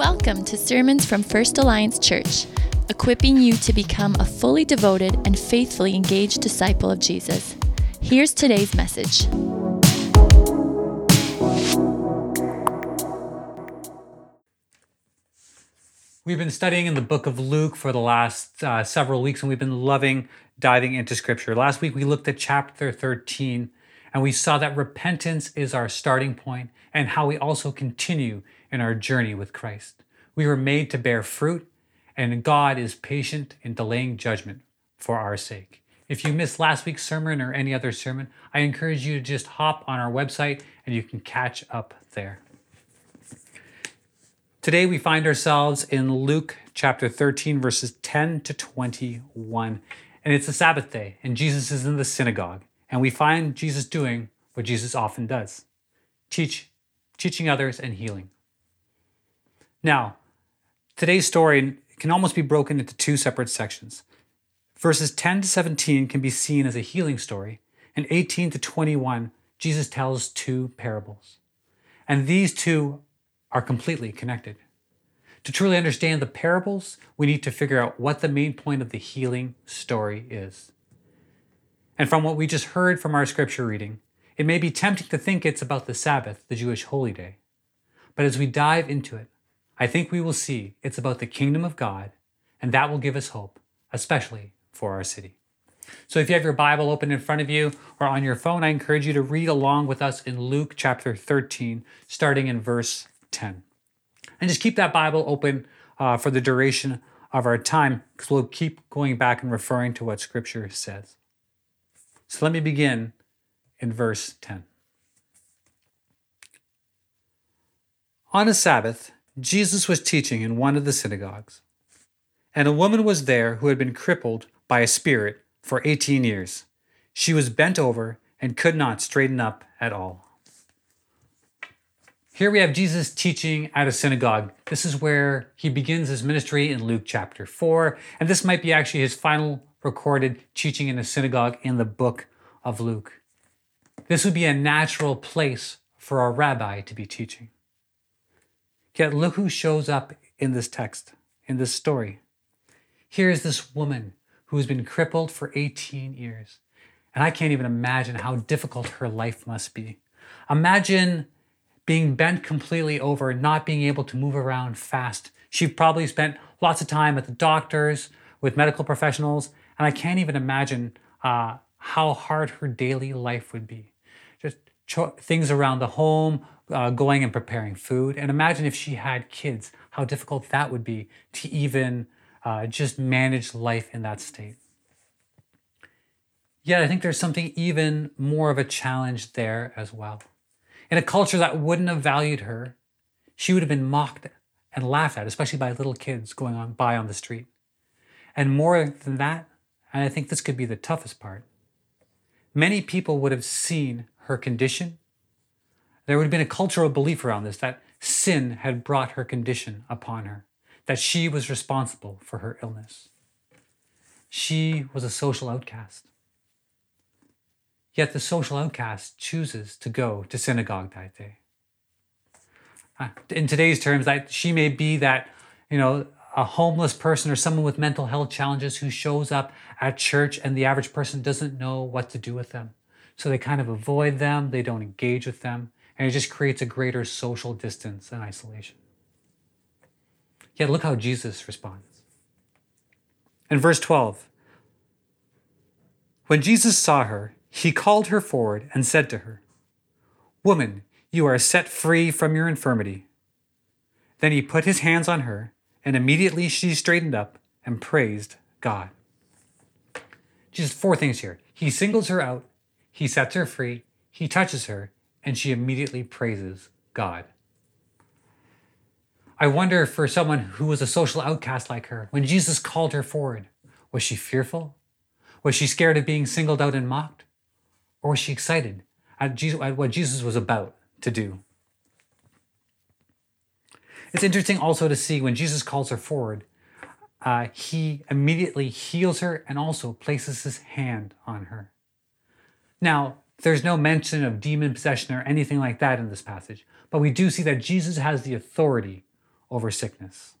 Welcome to Sermons from First Alliance Church, equipping you to become a fully devoted and faithfully engaged disciple of Jesus. Here's today's message. We've been studying in the book of Luke for the last uh, several weeks, and we've been loving diving into scripture. Last week, we looked at chapter 13, and we saw that repentance is our starting point and how we also continue in our journey with Christ. We were made to bear fruit, and God is patient in delaying judgment for our sake. If you missed last week's sermon or any other sermon, I encourage you to just hop on our website and you can catch up there. Today we find ourselves in Luke chapter 13, verses 10 to 21. And it's a Sabbath day, and Jesus is in the synagogue. And we find Jesus doing what Jesus often does teach, teaching others and healing. Now, today's story can almost be broken into two separate sections. Verses 10 to 17 can be seen as a healing story, and 18 to 21, Jesus tells two parables. And these two are completely connected. To truly understand the parables, we need to figure out what the main point of the healing story is. And from what we just heard from our scripture reading, it may be tempting to think it's about the Sabbath, the Jewish holy day. But as we dive into it, I think we will see it's about the kingdom of God, and that will give us hope, especially for our city. So if you have your Bible open in front of you or on your phone, I encourage you to read along with us in Luke chapter 13, starting in verse 10. And just keep that Bible open uh, for the duration of our time because we'll keep going back and referring to what Scripture says. So let me begin in verse 10. On a Sabbath, Jesus was teaching in one of the synagogues, and a woman was there who had been crippled by a spirit for 18 years. She was bent over and could not straighten up at all. Here we have Jesus teaching at a synagogue. This is where he begins his ministry in Luke chapter 4, and this might be actually his final recorded teaching in a synagogue in the book of Luke. This would be a natural place for a rabbi to be teaching. Yet look who shows up in this text, in this story. Here is this woman who has been crippled for 18 years. And I can't even imagine how difficult her life must be. Imagine being bent completely over, not being able to move around fast. She probably spent lots of time at the doctors, with medical professionals, and I can't even imagine uh, how hard her daily life would be. Just cho- things around the home, uh, going and preparing food. And imagine if she had kids, how difficult that would be to even uh, just manage life in that state. Yet I think there's something even more of a challenge there as well. In a culture that wouldn't have valued her, she would have been mocked and laughed at, especially by little kids going on by on the street. And more than that, and I think this could be the toughest part, many people would have seen her condition. There would have been a cultural belief around this that sin had brought her condition upon her, that she was responsible for her illness. She was a social outcast. Yet the social outcast chooses to go to synagogue that day. Uh, in today's terms, that she may be that, you know, a homeless person or someone with mental health challenges who shows up at church and the average person doesn't know what to do with them. So they kind of avoid them, they don't engage with them, and it just creates a greater social distance and isolation. Yet look how Jesus responds. In verse 12, when Jesus saw her, he called her forward and said to her, Woman, you are set free from your infirmity. Then he put his hands on her, and immediately she straightened up and praised God. Just four things here. He singles her out, he sets her free, he touches her, and she immediately praises God. I wonder for someone who was a social outcast like her, when Jesus called her forward, was she fearful? Was she scared of being singled out and mocked? Or was she excited at, Jesus, at what Jesus was about to do? It's interesting also to see when Jesus calls her forward, uh, he immediately heals her and also places his hand on her. Now, there's no mention of demon possession or anything like that in this passage, but we do see that Jesus has the authority over sickness.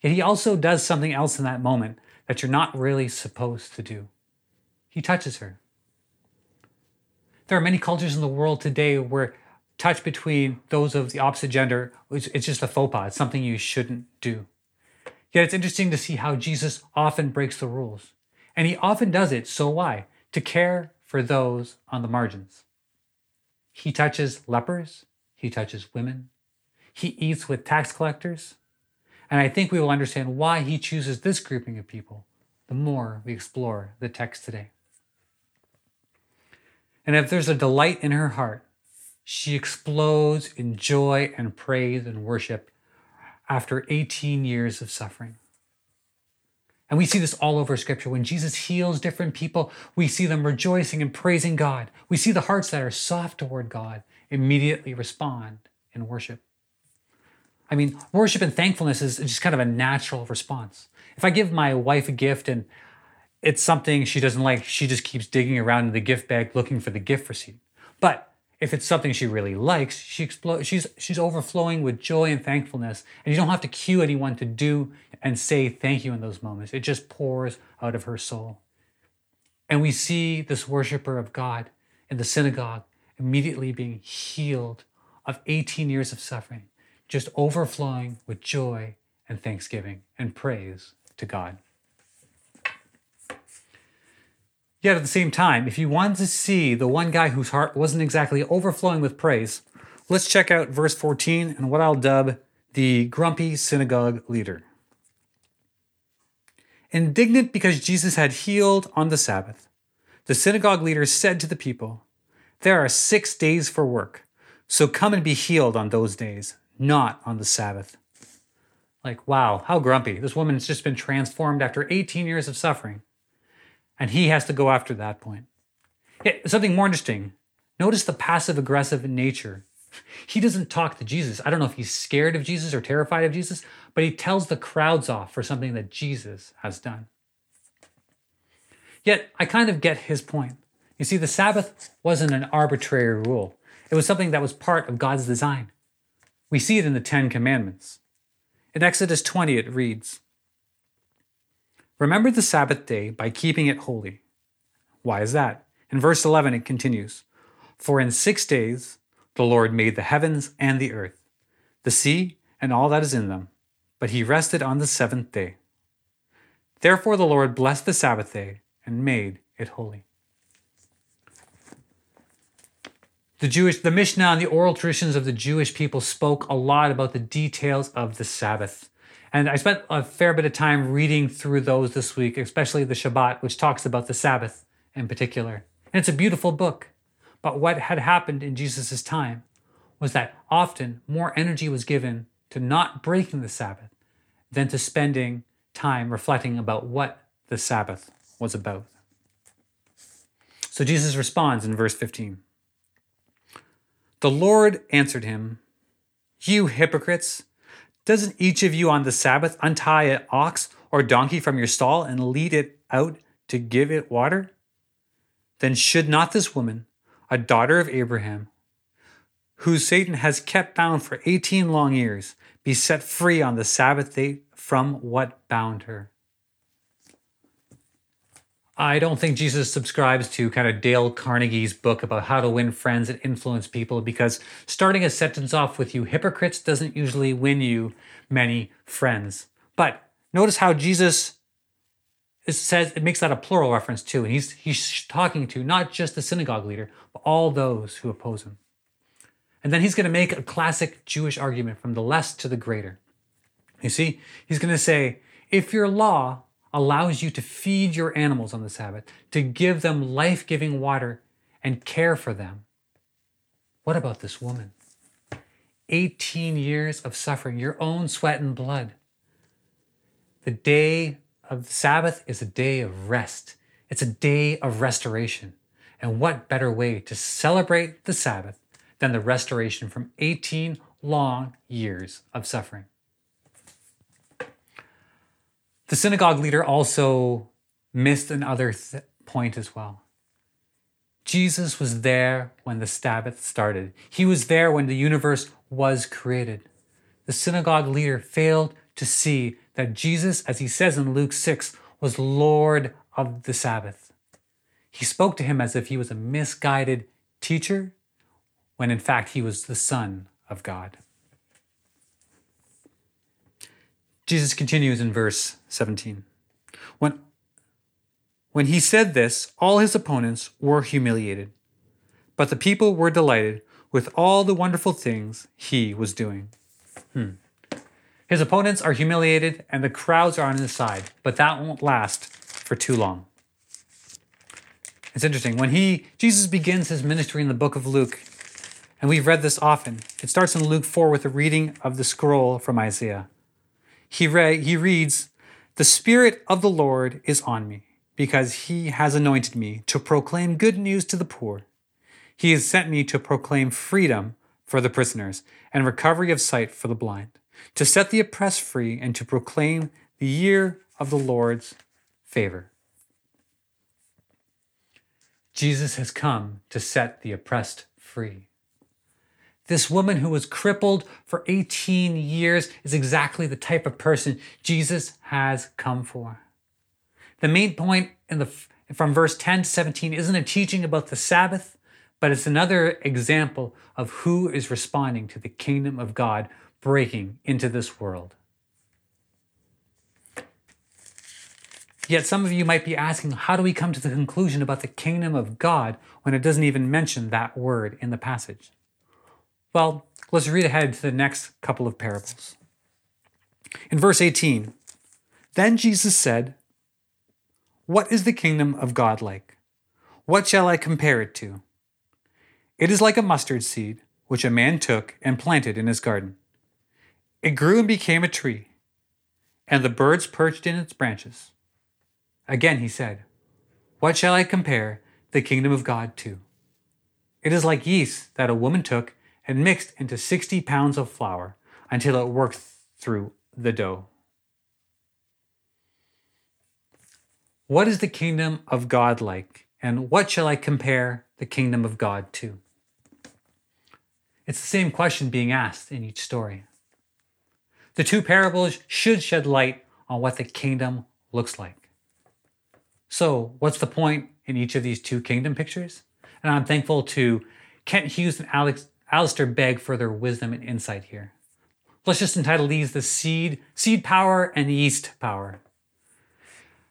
Yet he also does something else in that moment that you're not really supposed to do. He touches her. There are many cultures in the world today where touch between those of the opposite gender it's just a faux pas, it's something you shouldn't do. Yet it's interesting to see how Jesus often breaks the rules. And he often does it, so why? To care for those on the margins. He touches lepers, he touches women, he eats with tax collectors. And I think we will understand why he chooses this grouping of people the more we explore the text today. And if there's a delight in her heart, she explodes in joy and praise and worship after 18 years of suffering. And we see this all over scripture. When Jesus heals different people, we see them rejoicing and praising God. We see the hearts that are soft toward God immediately respond in worship. I mean, worship and thankfulness is just kind of a natural response. If I give my wife a gift and it's something she doesn't like, she just keeps digging around in the gift bag looking for the gift receipt. But if it's something she really likes, she explo- she's she's overflowing with joy and thankfulness, and you don't have to cue anyone to do and say thank you in those moments. It just pours out of her soul. And we see this worshiper of God in the synagogue immediately being healed of 18 years of suffering, just overflowing with joy and thanksgiving and praise to God. Yet at the same time, if you want to see the one guy whose heart wasn't exactly overflowing with praise, let's check out verse 14 and what I'll dub the grumpy synagogue leader. Indignant because Jesus had healed on the Sabbath, the synagogue leaders said to the people, There are six days for work, so come and be healed on those days, not on the Sabbath. Like, wow, how grumpy. This woman's just been transformed after 18 years of suffering and he has to go after that point. something more interesting. Notice the passive aggressive nature. He doesn't talk to Jesus. I don't know if he's scared of Jesus or terrified of Jesus, but he tells the crowds off for something that Jesus has done. Yet, I kind of get his point. You see, the Sabbath wasn't an arbitrary rule, it was something that was part of God's design. We see it in the Ten Commandments. In Exodus 20, it reads Remember the Sabbath day by keeping it holy. Why is that? In verse 11, it continues For in six days the Lord made the heavens and the earth, the sea and all that is in them, but he rested on the seventh day. Therefore the Lord blessed the Sabbath day and made it holy. The Jewish, the Mishnah and the oral traditions of the Jewish people spoke a lot about the details of the Sabbath. And I spent a fair bit of time reading through those this week, especially the Shabbat, which talks about the Sabbath in particular. And it's a beautiful book. But what had happened in Jesus' time was that often more energy was given to not breaking the Sabbath than to spending time reflecting about what the Sabbath was about. So Jesus responds in verse 15 The Lord answered him, You hypocrites! Doesn't each of you on the Sabbath untie an ox or donkey from your stall and lead it out to give it water? Then should not this woman, a daughter of Abraham, whose Satan has kept bound for 18 long years, be set free on the Sabbath day from what bound her? I don't think Jesus subscribes to kind of Dale Carnegie's book about how to win friends and influence people because starting a sentence off with you hypocrites doesn't usually win you many friends. But notice how Jesus says it makes that a plural reference too. And he's he's talking to not just the synagogue leader, but all those who oppose him. And then he's going to make a classic Jewish argument from the less to the greater. You see, he's going to say, if your law allows you to feed your animals on the Sabbath, to give them life giving water and care for them. What about this woman? 18 years of suffering, your own sweat and blood. The day of the Sabbath is a day of rest, it's a day of restoration. And what better way to celebrate the Sabbath than the restoration from 18 long years of suffering? The synagogue leader also missed another th- point as well. Jesus was there when the Sabbath started. He was there when the universe was created. The the synagogue leader failed to see that Jesus, as he says in Luke 6, was Lord of the Sabbath. He spoke to him as if he was a misguided teacher, when in fact he was the Son of God. Jesus continues in verse 17. When, when he said this, all his opponents were humiliated, but the people were delighted with all the wonderful things he was doing. Hmm. His opponents are humiliated and the crowds are on his side, but that won't last for too long. It's interesting. When he Jesus begins his ministry in the book of Luke, and we've read this often. It starts in Luke 4 with a reading of the scroll from Isaiah. He, re- he reads, The Spirit of the Lord is on me, because he has anointed me to proclaim good news to the poor. He has sent me to proclaim freedom for the prisoners and recovery of sight for the blind, to set the oppressed free and to proclaim the year of the Lord's favor. Jesus has come to set the oppressed free. This woman who was crippled for 18 years is exactly the type of person Jesus has come for. The main point in the, from verse 10 to 17 isn't a teaching about the Sabbath, but it's another example of who is responding to the kingdom of God breaking into this world. Yet some of you might be asking, how do we come to the conclusion about the kingdom of God when it doesn't even mention that word in the passage? Well, let's read ahead to the next couple of parables. In verse 18, then Jesus said, What is the kingdom of God like? What shall I compare it to? It is like a mustard seed, which a man took and planted in his garden. It grew and became a tree, and the birds perched in its branches. Again he said, What shall I compare the kingdom of God to? It is like yeast that a woman took and mixed into 60 pounds of flour until it worked through the dough. What is the kingdom of God like, and what shall I compare the kingdom of God to? It's the same question being asked in each story. The two parables should shed light on what the kingdom looks like. So, what's the point in each of these two kingdom pictures? And I'm thankful to Kent Hughes and Alex Alistair Begg for their wisdom and insight here. Let's just entitle these the seed, seed power and the yeast power.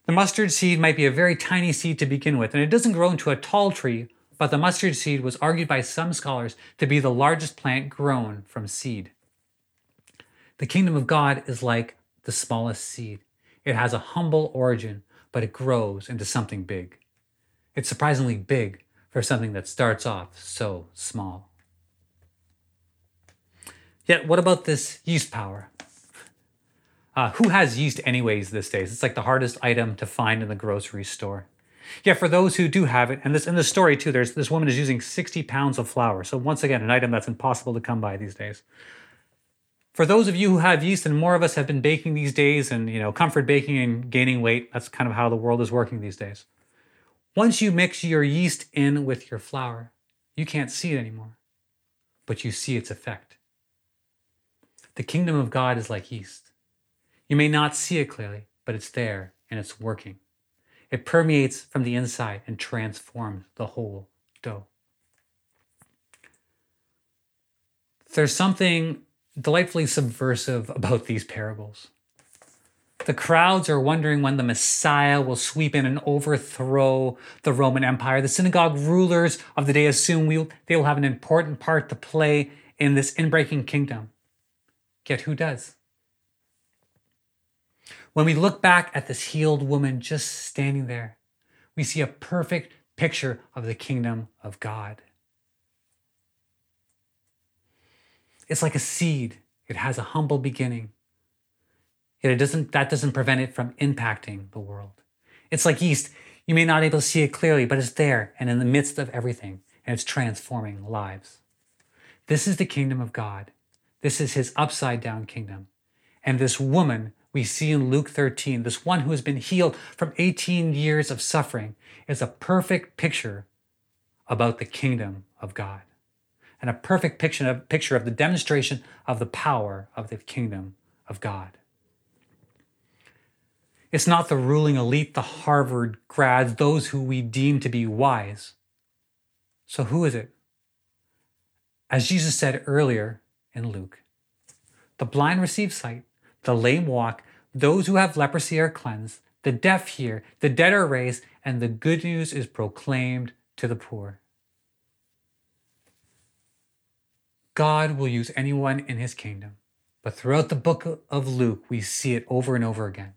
The mustard seed might be a very tiny seed to begin with, and it doesn't grow into a tall tree, but the mustard seed was argued by some scholars to be the largest plant grown from seed. The kingdom of God is like the smallest seed. It has a humble origin, but it grows into something big. It's surprisingly big for something that starts off so small. Yet, what about this yeast power? Uh, who has yeast anyways these days? It's like the hardest item to find in the grocery store. Yeah, for those who do have it, and this in the story too, there's this woman is using 60 pounds of flour. So once again, an item that's impossible to come by these days. For those of you who have yeast, and more of us have been baking these days, and you know, comfort baking and gaining weight, that's kind of how the world is working these days. Once you mix your yeast in with your flour, you can't see it anymore, but you see its effect. The kingdom of God is like yeast. You may not see it clearly, but it's there and it's working. It permeates from the inside and transforms the whole dough. There's something delightfully subversive about these parables. The crowds are wondering when the Messiah will sweep in and overthrow the Roman Empire. The synagogue rulers of the day assume we'll, they will have an important part to play in this inbreaking kingdom. Yet who does? When we look back at this healed woman just standing there, we see a perfect picture of the kingdom of God. It's like a seed. It has a humble beginning. Yet it doesn't, that doesn't prevent it from impacting the world. It's like yeast. You may not be able to see it clearly, but it's there and in the midst of everything, and it's transforming lives. This is the kingdom of God. This is his upside down kingdom. And this woman we see in Luke 13, this one who has been healed from 18 years of suffering, is a perfect picture about the kingdom of God. And a perfect picture of, picture of the demonstration of the power of the kingdom of God. It's not the ruling elite, the Harvard grads, those who we deem to be wise. So, who is it? As Jesus said earlier in Luke, the blind receive sight, the lame walk, those who have leprosy are cleansed, the deaf hear, the dead are raised, and the good news is proclaimed to the poor. God will use anyone in his kingdom, but throughout the book of Luke, we see it over and over again.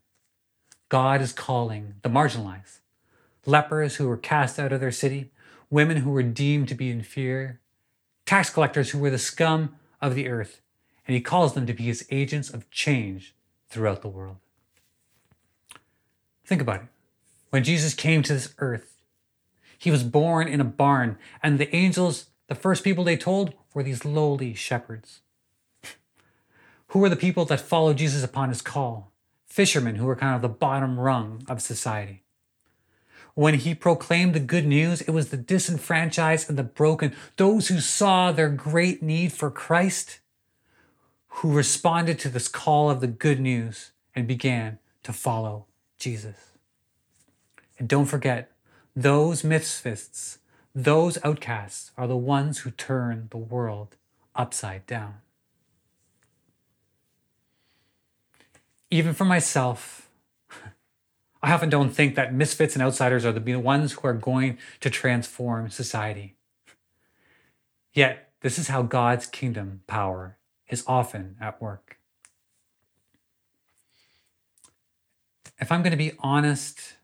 God is calling the marginalized, lepers who were cast out of their city, women who were deemed to be inferior, tax collectors who were the scum of the earth, and he calls them to be his agents of change throughout the world. Think about it. When Jesus came to this earth, he was born in a barn, and the angels, the first people they told, were these lowly shepherds. Who were the people that followed Jesus upon his call? Fishermen who were kind of the bottom rung of society. When he proclaimed the good news, it was the disenfranchised and the broken, those who saw their great need for Christ, who responded to this call of the good news and began to follow Jesus. And don't forget, those misfits, those outcasts are the ones who turn the world upside down. Even for myself, I often don't think that misfits and outsiders are the ones who are going to transform society. Yet, this is how God's kingdom power is often at work. if I'm going to be honest,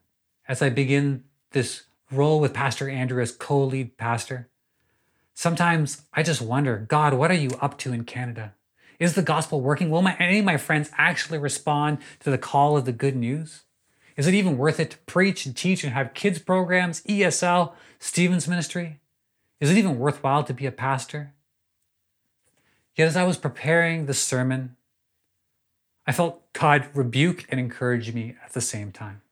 as I begin this role with Pastor Andrew as co lead pastor, sometimes I just wonder God, what are you up to in Canada? Is the gospel working? Will my, any of my friends actually respond to the call of the good news? Is it even worth it to preach and teach and have kids programs, ESL, Stephen's ministry? Is it even worthwhile to be a pastor? Yet as I was preparing the sermon, I felt God rebuke and encourage me at the same time.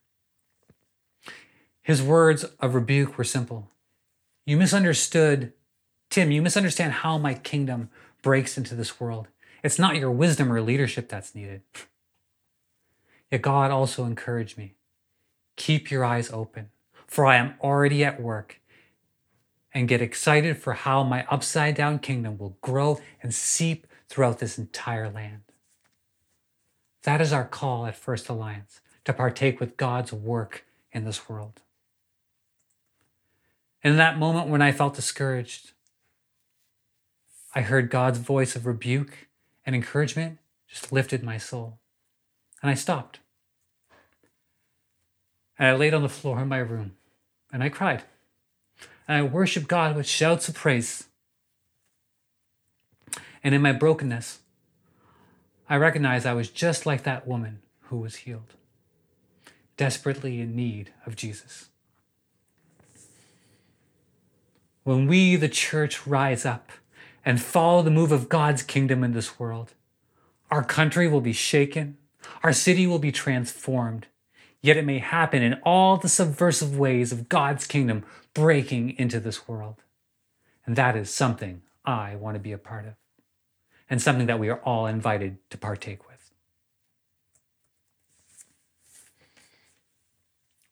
His words of rebuke were simple. You misunderstood, Tim, you misunderstand how my kingdom breaks into this world. It's not your wisdom or leadership that's needed. Yet God also encouraged me keep your eyes open, for I am already at work, and get excited for how my upside down kingdom will grow and seep throughout this entire land. That is our call at First Alliance to partake with God's work in this world. And in that moment when I felt discouraged, I heard God's voice of rebuke and encouragement just lifted my soul. And I stopped. And I laid on the floor in my room and I cried. And I worshiped God with shouts of praise. And in my brokenness, I recognized I was just like that woman who was healed, desperately in need of Jesus. When we, the church, rise up and follow the move of God's kingdom in this world, our country will be shaken, our city will be transformed, yet it may happen in all the subversive ways of God's kingdom breaking into this world. And that is something I want to be a part of and something that we are all invited to partake with.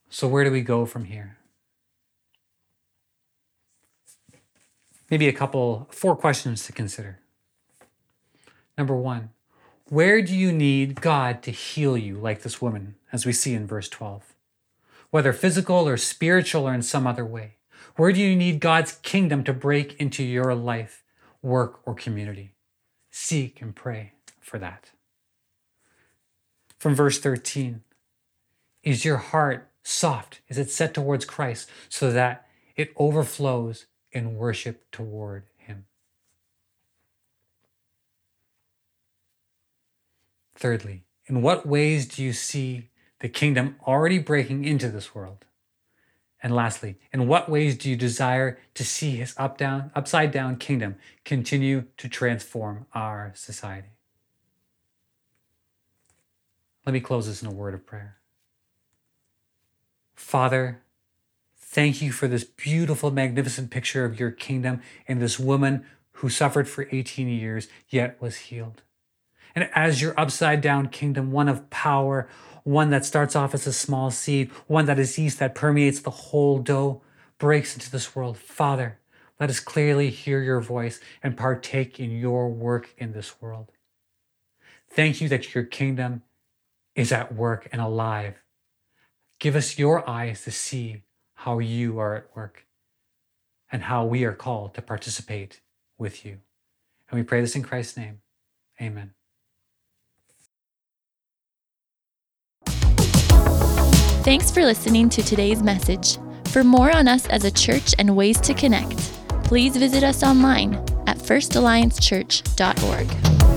So, where do we go from here? Maybe a couple, four questions to consider. Number one, where do you need God to heal you, like this woman, as we see in verse 12? Whether physical or spiritual or in some other way. Where do you need God's kingdom to break into your life, work, or community? seek and pray for that. From verse 13 Is your heart soft? Is it set towards Christ so that it overflows in worship toward Him? Thirdly, in what ways do you see the kingdom already breaking into this world? And lastly, in what ways do you desire to see his up down upside down kingdom continue to transform our society? Let me close this in a word of prayer. Father, thank you for this beautiful, magnificent picture of your kingdom and this woman who suffered for 18 years, yet was healed. And as your upside down kingdom, one of power, one that starts off as a small seed, one that is yeast that permeates the whole dough, breaks into this world. Father, let us clearly hear your voice and partake in your work in this world. Thank you that your kingdom is at work and alive. Give us your eyes to see how you are at work and how we are called to participate with you. And we pray this in Christ's name. Amen. Thanks for listening to today's message. For more on us as a church and ways to connect, please visit us online at firstalliancechurch.org.